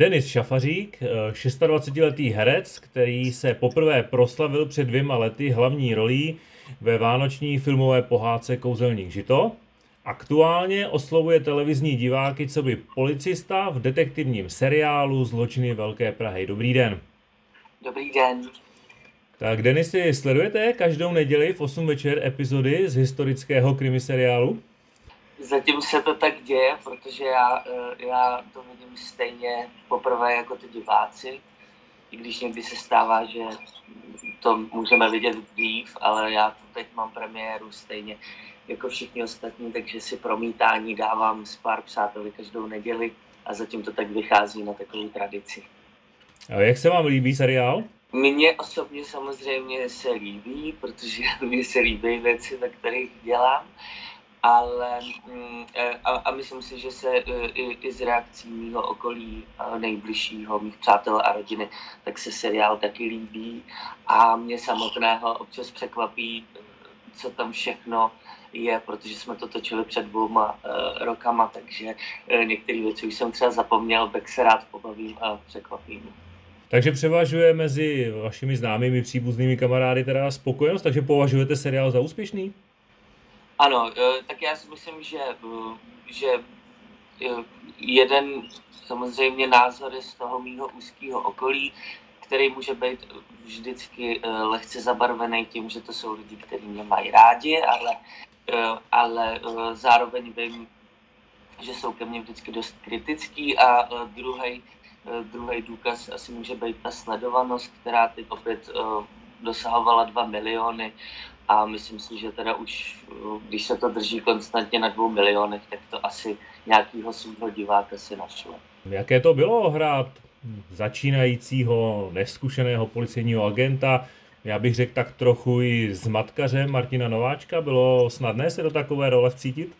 Denis Šafařík, 26-letý herec, který se poprvé proslavil před dvěma lety hlavní rolí ve vánoční filmové pohádce Kouzelník Žito. Aktuálně oslovuje televizní diváky co by policista v detektivním seriálu Zločiny Velké Prahy. Dobrý den. Dobrý den. Tak Denisy, sledujete každou neděli v 8 večer epizody z historického krimiseriálu? Zatím se to tak děje, protože já, eh, já to vidím stejně poprvé jako ty diváci, i když někdy se stává, že to můžeme vidět dřív, ale já to teď mám premiéru stejně jako všichni ostatní, takže si promítání dávám s pár přáteli každou neděli a zatím to tak vychází na takovou tradici. A jak se vám líbí seriál? Mně osobně samozřejmě se líbí, protože mně se líbí věci, ve kterých dělám, ale mm, e, a, a myslím si, že se e, i, i z reakcí mého okolí nejbližšího, mých přátel a rodiny, tak se seriál taky líbí a mě samotného občas překvapí, co tam všechno je, protože jsme to točili před dvouma uh, rokama, takže uh, některé věci už jsem třeba zapomněl, tak se rád pobavím a překvapím. Takže převažuje mezi vašimi známými příbuznými kamarády teda spokojenost, takže považujete seriál za úspěšný? Ano, uh, tak já si myslím, že, uh, že uh, jeden samozřejmě názor je z toho mýho úzkého okolí, který může být vždycky lehce zabarvený tím, že to jsou lidi, kteří mě mají rádi, ale Eh, ale eh, zároveň vím, že jsou ke mně vždycky dost kritický a druhý eh, druhý důkaz asi může být ta sledovanost, která teď opět dosahovala 2 miliony a myslím si, že teda už, když se to drží konstantně na dvou milionech, tak to asi nějakýho svého diváka si našlo. Jaké to bylo hrát začínajícího, neskušeného policejního agenta, já bych řekl tak trochu i s matkařem Martina Nováčka. Bylo snadné se do takové role vcítit?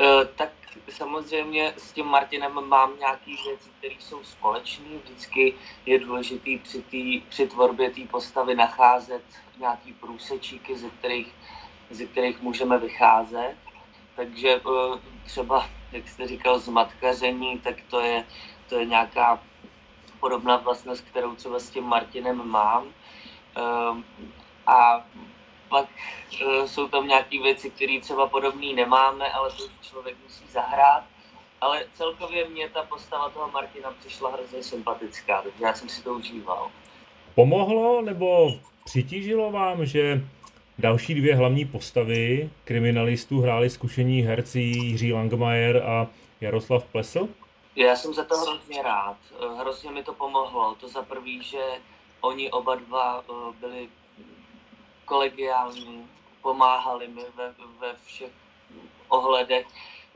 Uh, tak samozřejmě s tím Martinem mám nějaké věci, které jsou společné. Vždycky je důležité při, tý, při tvorbě té postavy nacházet nějaký průsečíky, ze kterých, ze kterých můžeme vycházet. Takže uh, třeba, jak jste říkal, zmatkaření, tak to je, to je nějaká podobná vlastnost, kterou třeba s tím Martinem mám. Ehm, a pak eh, jsou tam nějaké věci, které třeba podobné nemáme, ale to člověk musí zahrát. Ale celkově mě ta postava toho Martina přišla hrozně sympatická, takže já jsem si to užíval. Pomohlo nebo přitížilo vám, že další dvě hlavní postavy kriminalistů hráli zkušení herci Jiří Langmajer a Jaroslav Plesl? Já jsem za to hrozně rád. Eh, hrozně mi to pomohlo. To za prvý, že oni oba dva uh, byli kolegiální, pomáhali mi ve, ve všech ohledech.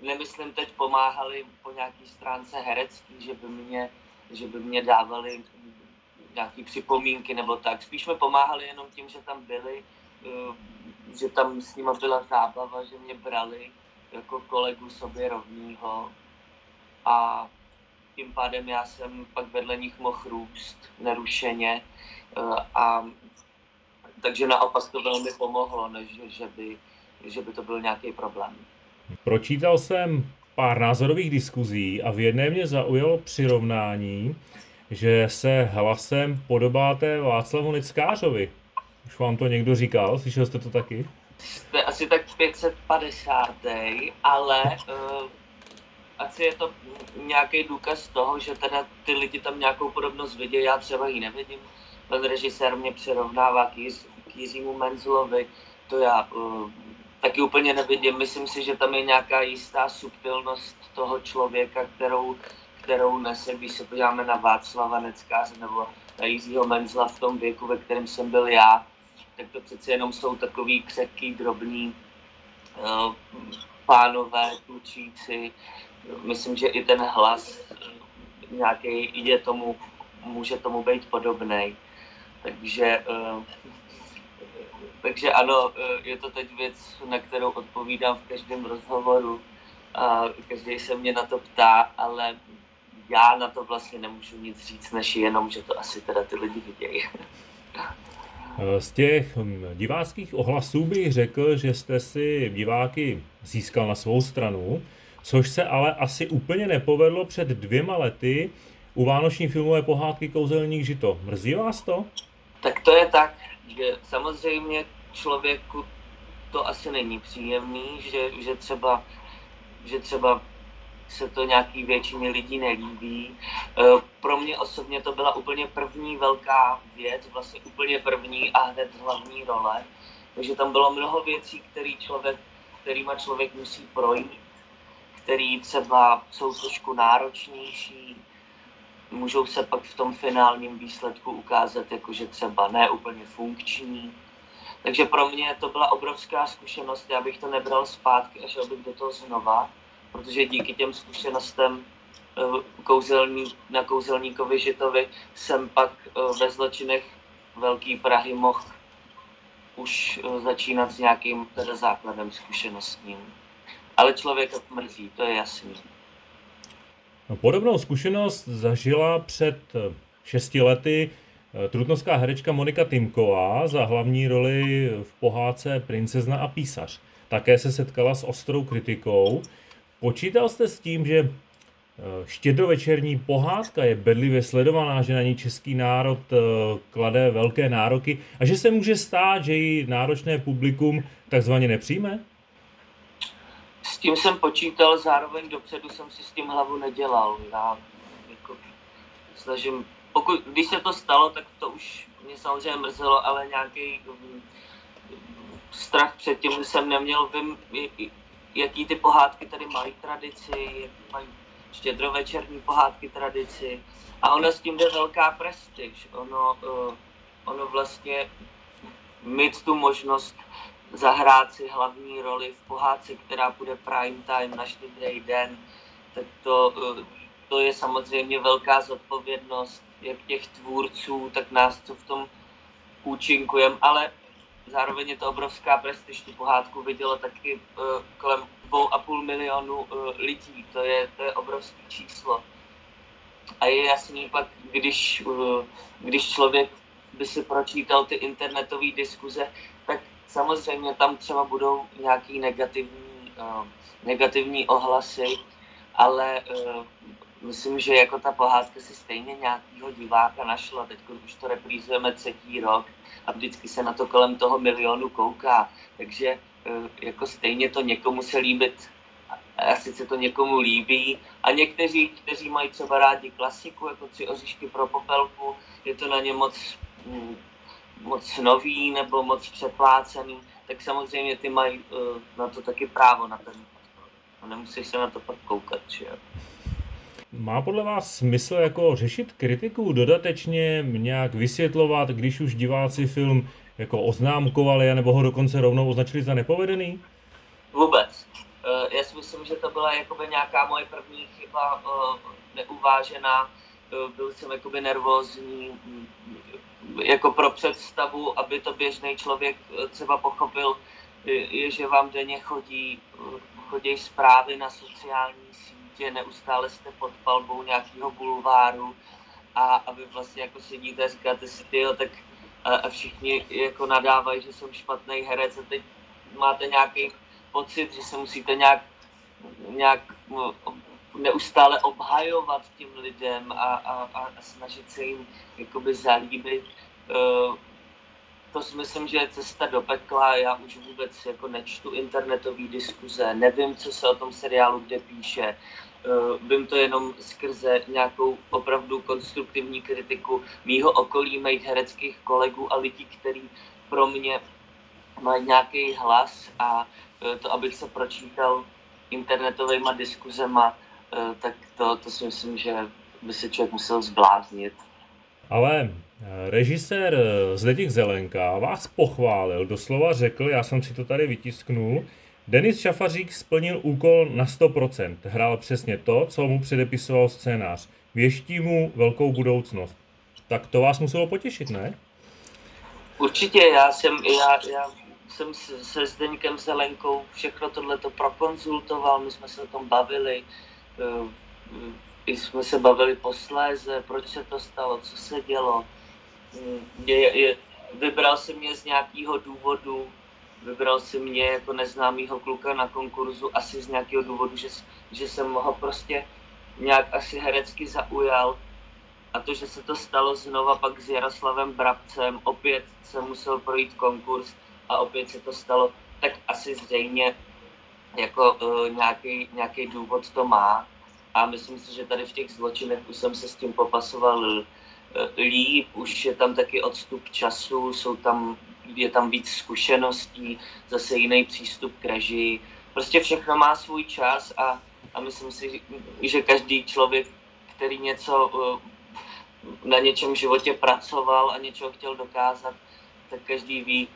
Nemyslím teď pomáhali po nějaký stránce herecký, že by mě, že by mě dávali nějaké připomínky nebo tak. Spíš mi pomáhali jenom tím, že tam byli, uh, že tam s nimi byla zábava, že mě brali jako kolegu sobě rovního a tím pádem já jsem pak vedle nich mohl růst nerušeně eh, a takže naopak to velmi pomohlo, než že by, že by to byl nějaký problém. Pročítal jsem pár názorových diskuzí a v jedné mě zaujalo přirovnání, že se hlasem podobáte Václavu Nickářovi. Už vám to někdo říkal, slyšel jste to taky? Jste asi tak 550. ale uh, asi je to nějaký důkaz toho, že teda ty lidi tam nějakou podobnost vidí, já třeba ji nevidím. Ten režisér mě přirovnává k, Jiř, k Jiřímu Menzulovi, to já uh, taky úplně nevidím. Myslím si, že tam je nějaká jistá subtilnost toho člověka, kterou, kterou nese, když se podíváme na Václava Neckáře nebo na Jiřího Menzla v tom věku, ve kterém jsem byl já, tak to přece jenom jsou takový křehký, drobný uh, pánové, klučíci, myslím, že i ten hlas nějaký je tomu, může tomu být podobný. Takže, uh, takže ano, eh, je to teď věc, na kterou odpovídám v každém rozhovoru každý se mě na to ptá, ale já na to vlastně nemůžu nic říct, než jenom, že to asi teda ty lidi vidějí. Eh, z těch hm, diváckých ohlasů bych řekl, že jste si diváky získal na svou stranu což se ale asi úplně nepovedlo před dvěma lety, u vánoční filmové pohádky Kouzelník žito. Mrzí vás to? Tak to je tak, že samozřejmě člověku to asi není příjemný, že, že třeba že třeba se to nějaký většině lidí nelíbí. E, pro mě osobně to byla úplně první velká věc, vlastně úplně první a hned hlavní role. Takže tam bylo mnoho věcí, který člověk, kterýma člověk musí projít, který třeba jsou trošku náročnější, můžou se pak v tom finálním výsledku ukázat jakože třeba ne úplně funkční. Takže pro mě to byla obrovská zkušenost, já bych to nebral zpátky a šel bych do toho znova protože díky těm zkušenostem eh, kouzelní, na kouzelníkovi Žitovi jsem pak eh, ve zločinech Velký Prahy mohl už eh, začínat s nějakým teda základem zkušenostním. Ale člověka mrzí, to je jasný. No, podobnou zkušenost zažila před šesti lety trutnovská herečka Monika Timková za hlavní roli v pohádce Princezna a písař. Také se setkala s ostrou kritikou. Počítal jste s tím, že eh, štědrovečerní pohádka je bedlivě sledovaná, že na ní český národ eh, klade velké nároky a že se může stát, že ji náročné publikum takzvaně nepřijme? Tím jsem počítal, zároveň dopředu jsem si s tím hlavu nedělal. Já jako snažím, pokud, když se to stalo, tak to už mě samozřejmě mrzelo, ale nějaký mm, strach před tím jsem neměl. Vím, jaký ty pohádky tady mají tradici, jaký mají štědrovečerní pohádky tradici. A ono s tím jde velká prestiž. Ono, uh, ono vlastně mít tu možnost zahrát si hlavní roli v pohádce, která bude prime time na štědrý den, tak to, uh, to je samozřejmě velká zodpovědnost jak těch tvůrců, tak nás, co v tom účinkujeme, ale zároveň je to obrovská prestiž. Tu pohádku vidělo taky uh, kolem 2,5 milionu uh, lidí. To je, to je obrovské číslo. A je jasný pak, když, když člověk by si pročítal ty internetové diskuze, samozřejmě tam třeba budou nějaký negativní, uh, negativní ohlasy, ale uh, myslím, že jako ta pohádka si stejně nějakýho diváka našla. Teď už to reprízujeme třetí rok a vždycky se na to kolem toho milionu kouká. Takže eh, jako stejně to někomu se líbit, a sice to někomu líbí. A někteří, kteří mají třeba rádi klasiku, jako tři oříšky pro popelku, je to na ně moc, hm, moc nový nebo moc přeplácený, tak samozřejmě ty mají uh, na to taky právo na ten a nemusíš se na to pak koukat, že má podle vás smysl jako řešit kritiku dodatečně, nějak vysvětlovat, když už diváci film jako oznámkovali, nebo ho dokonce rovnou označili za nepovedený? Vůbec. Eh, já si myslím, že to byla jakoby nějaká moje první chyba, eh, neuvážená. Byl jsem jakoby nervózní, jako pro představu, aby to běžný člověk třeba pochopil, je, že vám denně chodí, chodí zprávy na sociální sítě, neustále jste pod palbou nějakého bulváru a, a vy vlastně jako sedíte a říkáte si, tyjo, tak a, a všichni jako nadávají, že jsem špatný herec a teď máte nějaký pocit, že se musíte nějak, nějak no, neustále obhajovat tím lidem a, a, a snažit se jim jakoby zalíbit. Uh, to si myslím, že je cesta do pekla. Já už vůbec jako nečtu internetové diskuze, nevím, co se o tom seriálu kde píše. Uh, vím to jenom skrze nějakou opravdu konstruktivní kritiku mýho okolí, mých hereckých kolegů a lidí, kteří pro mě mají nějaký hlas a uh, to, abych se pročítal internetovými diskuzema, tak to, to si myslím, že by se člověk musel zbláznit. Ale režisér Zdeněk Zelenka vás pochválil, doslova řekl, já jsem si to tady vytisknul, Denis Šafařík splnil úkol na 100%. Hrál přesně to, co mu předepisoval scénář. Věští mu velkou budoucnost. Tak to vás muselo potěšit, ne? Určitě, já jsem, já, já jsem se Zdeňkem Zelenkou všechno tohle to prokonzultoval, my jsme se o tom bavili, eh, i jsme se bavili posléze, proč se to stalo, co se dělo. Je, je, vybral si mě z nějakého důvodu, vybral si mě jako neznámýho kluka na konkurzu asi z nějakého důvodu, že, že jsem ho prostě nějak asi herecky zaujal a to, že se to stalo znova pak s Jaroslavem Brabcem, opět se musel projít konkurs a opět se to stalo, tak asi zřejmě jako uh, nějaký, nějaký důvod to má. A myslím si, že tady v těch zločinech už jsem se s tím popasoval uh, líp, už je tam taky odstup času, jsou tam, je tam víc zkušeností, zase jiný přístup k režii. Prostě všechno má svůj čas a, a myslím si, že každý člověk, který něco uh, na něčem životě pracoval a něco chtěl dokázat, tak každý ví,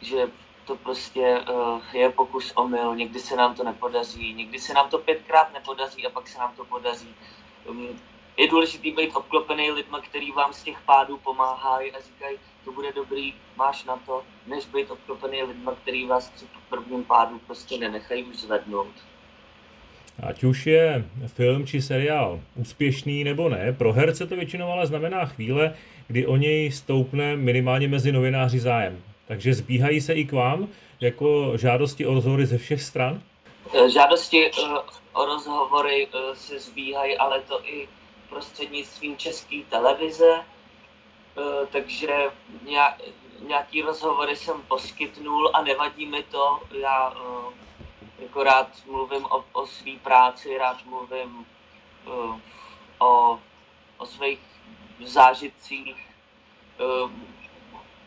že to prostě uh, je pokus omyl, někdy se nám to nepodaří, někdy se nám to pětkrát nepodaří a pak se nám to podaří. Um, je důležité být obklopený lidma, který vám z těch pádů pomáhají a říkají, to bude dobrý, máš na to, než být obklopený lidma, který vás při prvním pádu prostě nenechají už zvednout. Ať už je film či seriál úspěšný nebo ne, pro herce to většinou ale znamená chvíle, kdy o něj stoupne minimálně mezi novináři zájem. Takže zbíhají se i k vám jako žádosti o rozhovory ze všech stran? Eh, žádosti eh, o rozhovory eh, se zbíhají, ale to i prostřednictvím české televize, takže nějaký rozhovory jsem poskytnul a nevadí mi to. Já jako rád mluvím o, o své práci, rád mluvím o, o svých zážitcích,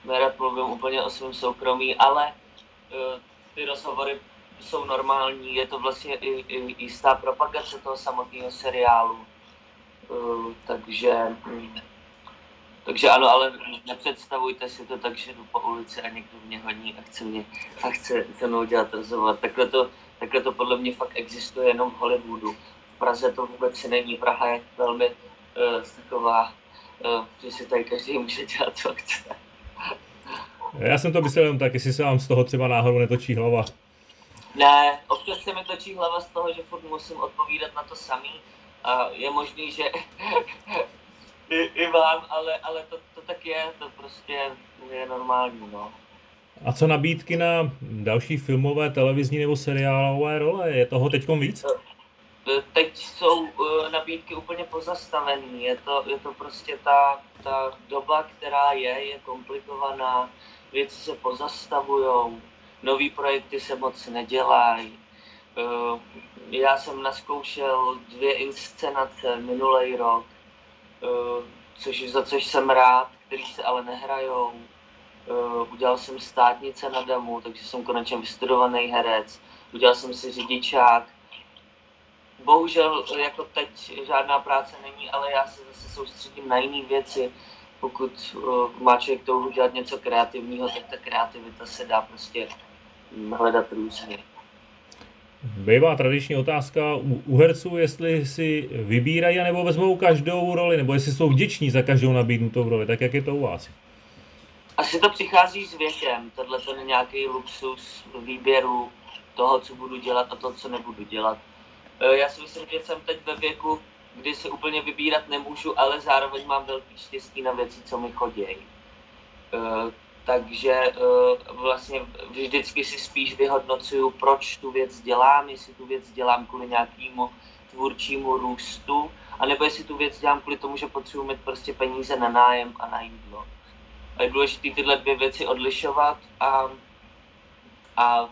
nerad mluvím úplně o svém soukromí, ale uh, ty rozhovory jsou normální, je to vlastně i, i jistá propagace toho samotného seriálu. Uh, takže, um, takže ano, ale nepředstavujte si to tak, že jdu po ulici a někdo mě honí a chce, mě, a chce se mnou dělat rozhovor. Takhle to, takhle to podle mě fakt existuje jenom v Hollywoodu. V Praze to vůbec není. Praha je velmi uh, taková, uh, že si tady každý může dělat, co chce. Já jsem to myslel jenom tak, jestli se vám z toho třeba náhodou netočí hlava. Ne, občas se mi točí hlava z toho, že furt musím odpovídat na to samý. A je možný, že i, i vám, ale, ale to, to tak je, to prostě je normální, no. A co nabídky na další filmové, televizní nebo seriálové role? Je toho teď víc? Teď jsou uh, nabídky úplně pozastavené. Je to, je to prostě ta, ta doba, která je, je komplikovaná věci se pozastavují, nové projekty se moc nedělají. Eh, já jsem naskoušel dvě inscenace minulý rok, eh, což, za což jsem rád, který se ale nehrajou. Eh, udělal jsem státnice na damu, takže jsem konečně vystudovaný herec. Udělal jsem si řidičák. Bohužel jako teď žádná práce není, ale já se zase soustředím na jiné věci pokud uh, má člověk touhu dělat něco kreativního, tak ta kreativita se dá prostě hledat různě. Bývá tradiční otázka u, u herců, jestli si vybírají nebo vezmou každou roli, nebo jestli jsou vděční za každou nabídnutou roli, tak jak je to u vás? Asi to přichází s věkem, tohle to je nějaký luxus výběru toho, co budu dělat a to, co nebudu dělat. E, já si myslím, že jsem teď ve věku, kdy si úplně vybírat nemůžu, ale zároveň mám velký štěstí na věci, co mi chodí. Uh, takže uh, vlastně vždycky si spíš vyhodnocuju, proč tu věc dělám, jestli tu věc dělám kvůli nějakému tvůrčímu růstu, anebo jestli tu věc dělám kvůli tomu, že potřebuji mít prostě peníze na nájem a na jídlo. A je důležité tyhle dvě věci odlišovat a, a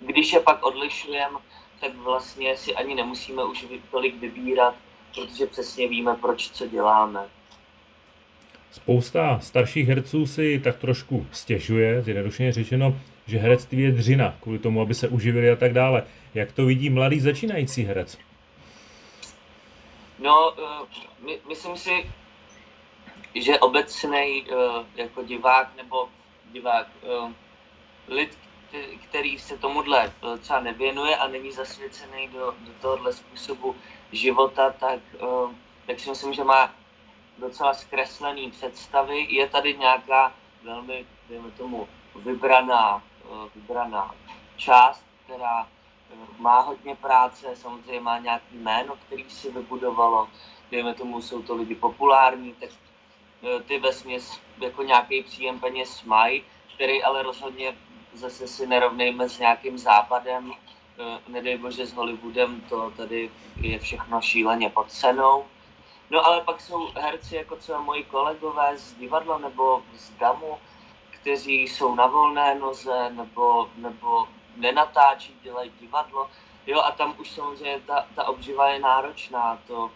když je pak odlišujeme, tak vlastně si ani nemusíme už tolik vybírat, protože přesně víme, proč co děláme. Spousta starších herců si tak trošku stěžuje, zjednodušeně řečeno, že herectví je dřina, kvůli tomu, aby se uživili a tak dále. Jak to vidí mladý začínající herec? No, uh, my, myslím si, že obecný uh, jako divák nebo divák, uh, lid, který se tomuhle třeba nevěnuje a není zasvěcený do, do tohohle způsobu života, tak, eh, tak si myslím, že má docela zkreslený představy. Je tady nějaká velmi, dejme tomu, vybraná, eh, vybraná část, která eh, má hodně práce, samozřejmě má nějaký jméno, který si vybudovalo, dejme tomu, jsou to lidi populární, tak ty vesměs jako nějaký příjem peněz mají, který ale rozhodně zase si nerovnejme s nějakým západem, nedej bože s Hollywoodem, to tady je všechno šíleně pod cenou. No ale pak jsou herci jako třeba moji kolegové z divadla nebo z DAMu, kteří jsou na volné noze nebo, nebo nenatáčí, dělají divadlo. Jo, a tam už samozřejmě ta, ta obživa je náročná, to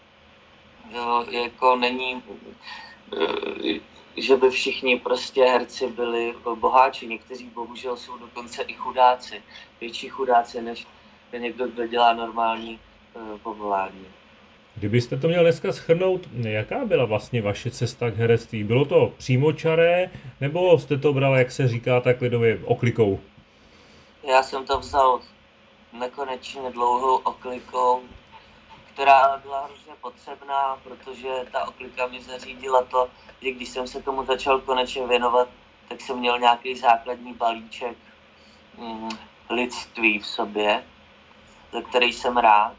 jo, jako není, eh, že by všichni prostě herci byli boháči, někteří bohužel jsou dokonce i chudáci, větší chudáci než někdo, kdo dělá normální uh, povolání. Kdybyste to měl dneska schrnout, jaká byla vlastně vaše cesta k herectví? Bylo to přímočaré, nebo jste to bral, jak se říká tak lidově, oklikou? Já jsem to vzal nekonečně dlouhou oklikou, která byla hrozně potřebná, protože ta oklika mi zařídila to, že když jsem se tomu začal konečně věnovat, tak jsem měl nějaký základní balíček mm, lidství v sobě, za který jsem rád.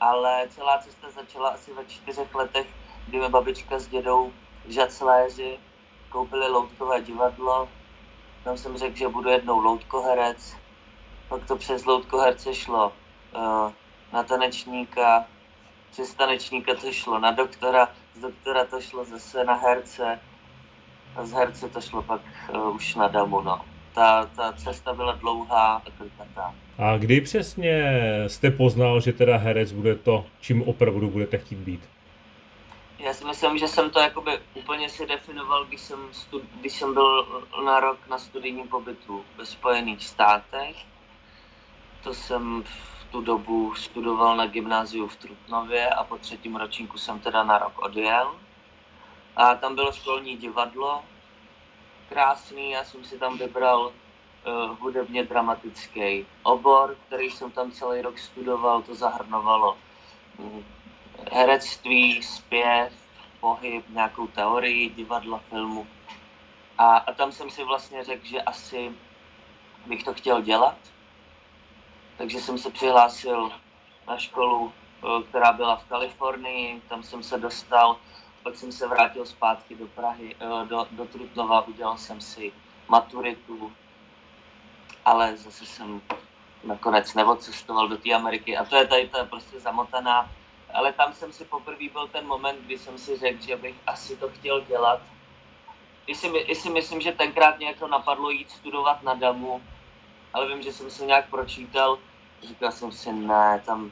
Ale celá cesta začala asi ve čtyřech letech, kdy mi babička s dědou žacléři koupili loutkové divadlo. Tam jsem řekl, že budu jednou loutkoherec. Pak to přes loutkoherce šlo uh, na tanečníka, přes tanečníka to šlo na doktora, z doktora to šlo zase na herce a z herce to šlo pak uh, už na damu, no. Ta, ta cesta byla dlouhá a klikatá. A kdy přesně jste poznal, že teda herec bude to, čím opravdu budete chtít být? Já si myslím, že jsem to jakoby úplně si definoval, když jsem, stud, když jsem byl na rok na studijním pobytu ve Spojených státech. To jsem v tu dobu studoval na gymnáziu v Trutnově a po třetím ročníku jsem teda na rok odjel. A tam bylo školní divadlo, krásný, já jsem si tam vybral uh, hudebně dramatický obor, který jsem tam celý rok studoval, to zahrnovalo um, herectví, zpěv, pohyb, nějakou teorii divadla, filmu. A, a tam jsem si vlastně řekl, že asi bych to chtěl dělat. Takže jsem se přihlásil na školu, eh, která byla v Kalifornii, tam jsem se dostal, pak jsem se vrátil zpátky do Prahy, eh, do, do Trutnova, udělal jsem si maturitu, ale zase jsem nakonec neodcestoval do té Ameriky. A to je tady ta prostě zamotaná. Ale tam jsem si poprvé byl ten moment, kdy jsem si řekl, že bych asi to chtěl dělat. I si, i si myslím, že tenkrát mě to napadlo jít studovat na DAMu, ale vím, že jsem se nějak pročítal, říkal jsem si, ne, tam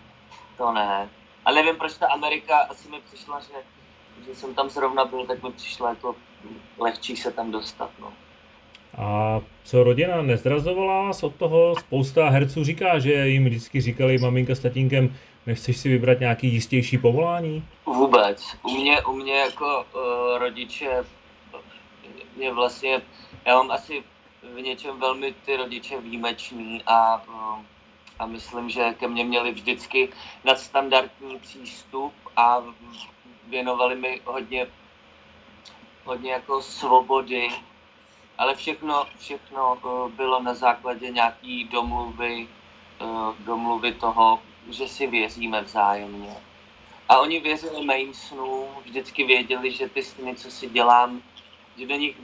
to ne. Ale nevím, proč ta Amerika asi mi přišla, že, že jsem tam zrovna byl, tak mi přišlo jako lehčí se tam dostat. No. A co rodina nezrazovala vás od toho? Spousta herců říká, že jim vždycky říkali maminka s tatínkem, Nechceš si vybrat nějaký jistější povolání? Vůbec. U mě, u mě jako uh, rodiče, mě vlastně, já mám asi v něčem velmi ty rodiče výjimeční a, uh, a myslím, že ke mně měli vždycky nadstandardní přístup a věnovali mi hodně, hodně jako svobody, ale všechno, všechno uh, bylo na základě nějaký domluvy, uh, domluvy toho, že si věříme vzájemně. A oni věřili mým snům, vždycky věděli, že ty sny, co si dělám, že do nich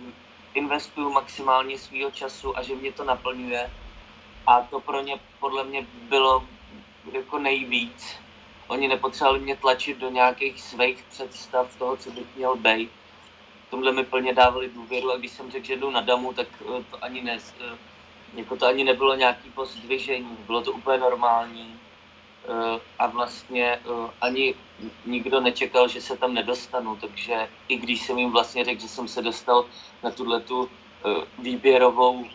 investuju maximálně svého času a že mě to naplňuje. A to pro ně podle mě bylo jako nejvíc. Oni nepotřebovali mě tlačit do nějakých svých představ toho, co bych měl být. Tomhle mi plně dávali důvěru a když jsem řekl, že jdu na damu, tak eh, to ani, ne, eh, jako to ani nebylo nějaký pozdvižení, bylo to úplně normální Eh, a vlastně ani nikdo nečekal, že se tam nedostanu, takže i když jsem jim vlastně řekl, že jsem se dostal na tuhle tu eh, výběrovou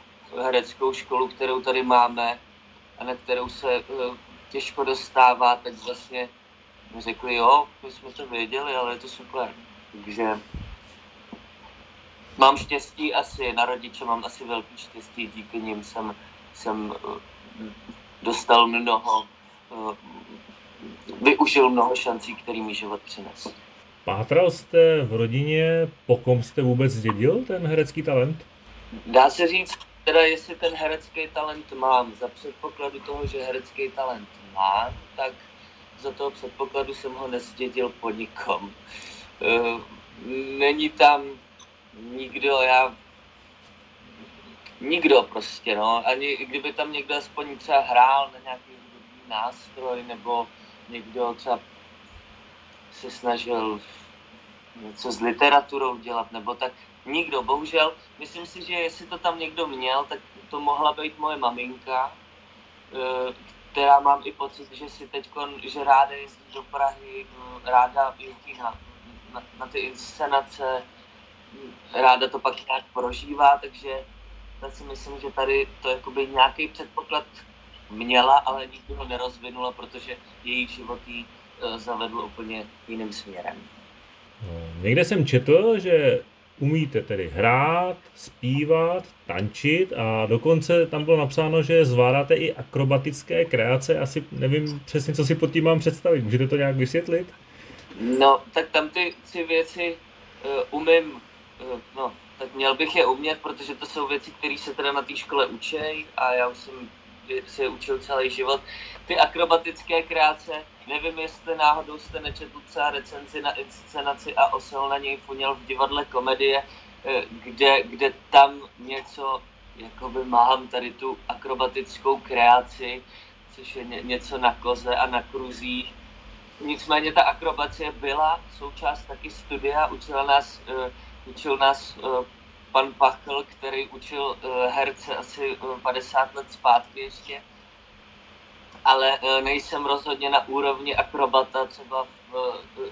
hereckou školu, kterou tady máme a na kterou se těžko dostává, tak vlastně mi řekli, jo, my jsme to věděli, ale je to super. Takže mám štěstí asi, na rodiče mám asi velký štěstí, díky nim jsem, jsem dostal mnoho Eh, využil mnoho šancí, který mi život přinesl. Pátral jste v rodině, po kom jste vůbec zdědil ten herecký talent? Dá se říct, teda jestli ten herecký talent mám. Za předpokladu toho, že herecký talent mám, tak za toho předpokladu jsem ho nezdědil po nikom. Eh, není tam nikdo, já nikdo prostě, no. Ani kdyby tam někdo aspoň třeba hrál na nějaký nástroj nebo někdo třeba se snažil něco s literaturou dělat, nebo tak nikdo, bohužel, myslím si, že jestli to tam někdo měl, tak to mohla být moje maminka, eh, která mám i pocit, že si teď, že ráda jezdí do Prahy, eh, ráda jezdí na, na, na ty inscenace, ráda to pak nějak prožívá, takže já si myslím, že tady to jakoby nějaký předpoklad měla, ale nikdy ho nerozvinula, protože její život jí zavedl úplně jiným směrem. No, někde jsem četl, že umíte tedy hrát, zpívat, tančit a dokonce tam bylo napsáno, že zvládáte i akrobatické kreace. Asi nevím přesně, co si pod tím mám představit. Můžete to nějak vysvětlit? No, tak tam ty tři věci uh, umím, uh, no, tak měl bych je umět, protože to jsou věci, které se teda na té škole učí a já už jsem si je učil celý život. Ty akrobatické kreace, nevím, jestli náhodou jste nečetl třeba recenzi na inscenaci a osel na něj funěl v divadle komedie, eh, kde, kde tam něco, jakoby mám tady tu akrobatickou kreaci, což je ně, něco na koze a na kruzích. Nicméně ta akrobacie byla součást taky studia, učil nás, uh, učil nás uh, pan Pachl, který učil uh, herce asi 50 let zpátky ještě ale e, nejsem rozhodně na úrovni akrobata, třeba, v,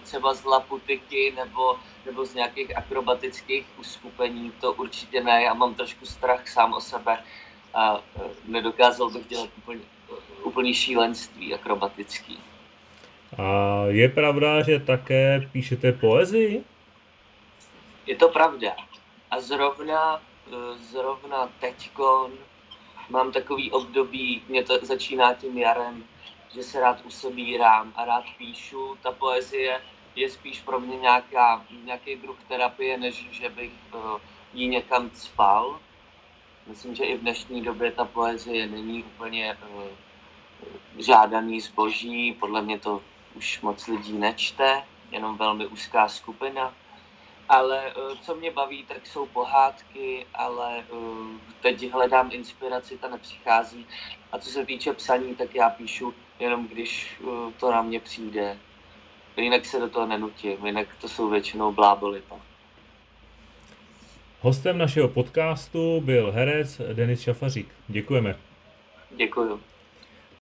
třeba z laputiky nebo, nebo z nějakých akrobatických uskupení, to určitě ne, já mám trošku strach sám o sebe a e, nedokázal bych dělat úplně, úplný šílenství akrobatický. A je pravda, že také píšete poezii? Je to pravda. A zrovna, e, zrovna teďkon mám takový období, mě to začíná tím jarem, že se rád usebírám a rád píšu. Ta poezie je spíš pro mě nějaká, nějaký druh terapie, než že bych uh, ji někam spal. Myslím, že i v dnešní době ta poezie není úplně uh, žádaný zboží, podle mě to už moc lidí nečte, jenom velmi úzká skupina ale eh, co mě baví, tak jsou pohádky, ale eh, teď hledám inspiraci, ta nepřichází. A co se týče psaní, tak já píšu jenom když eh, to na mě přijde. Jinak se do toho nenutím, jinak to jsou většinou blábolita. Hostem našeho podcastu byl herec Denis Šafařík. Děkujeme. Děkuji.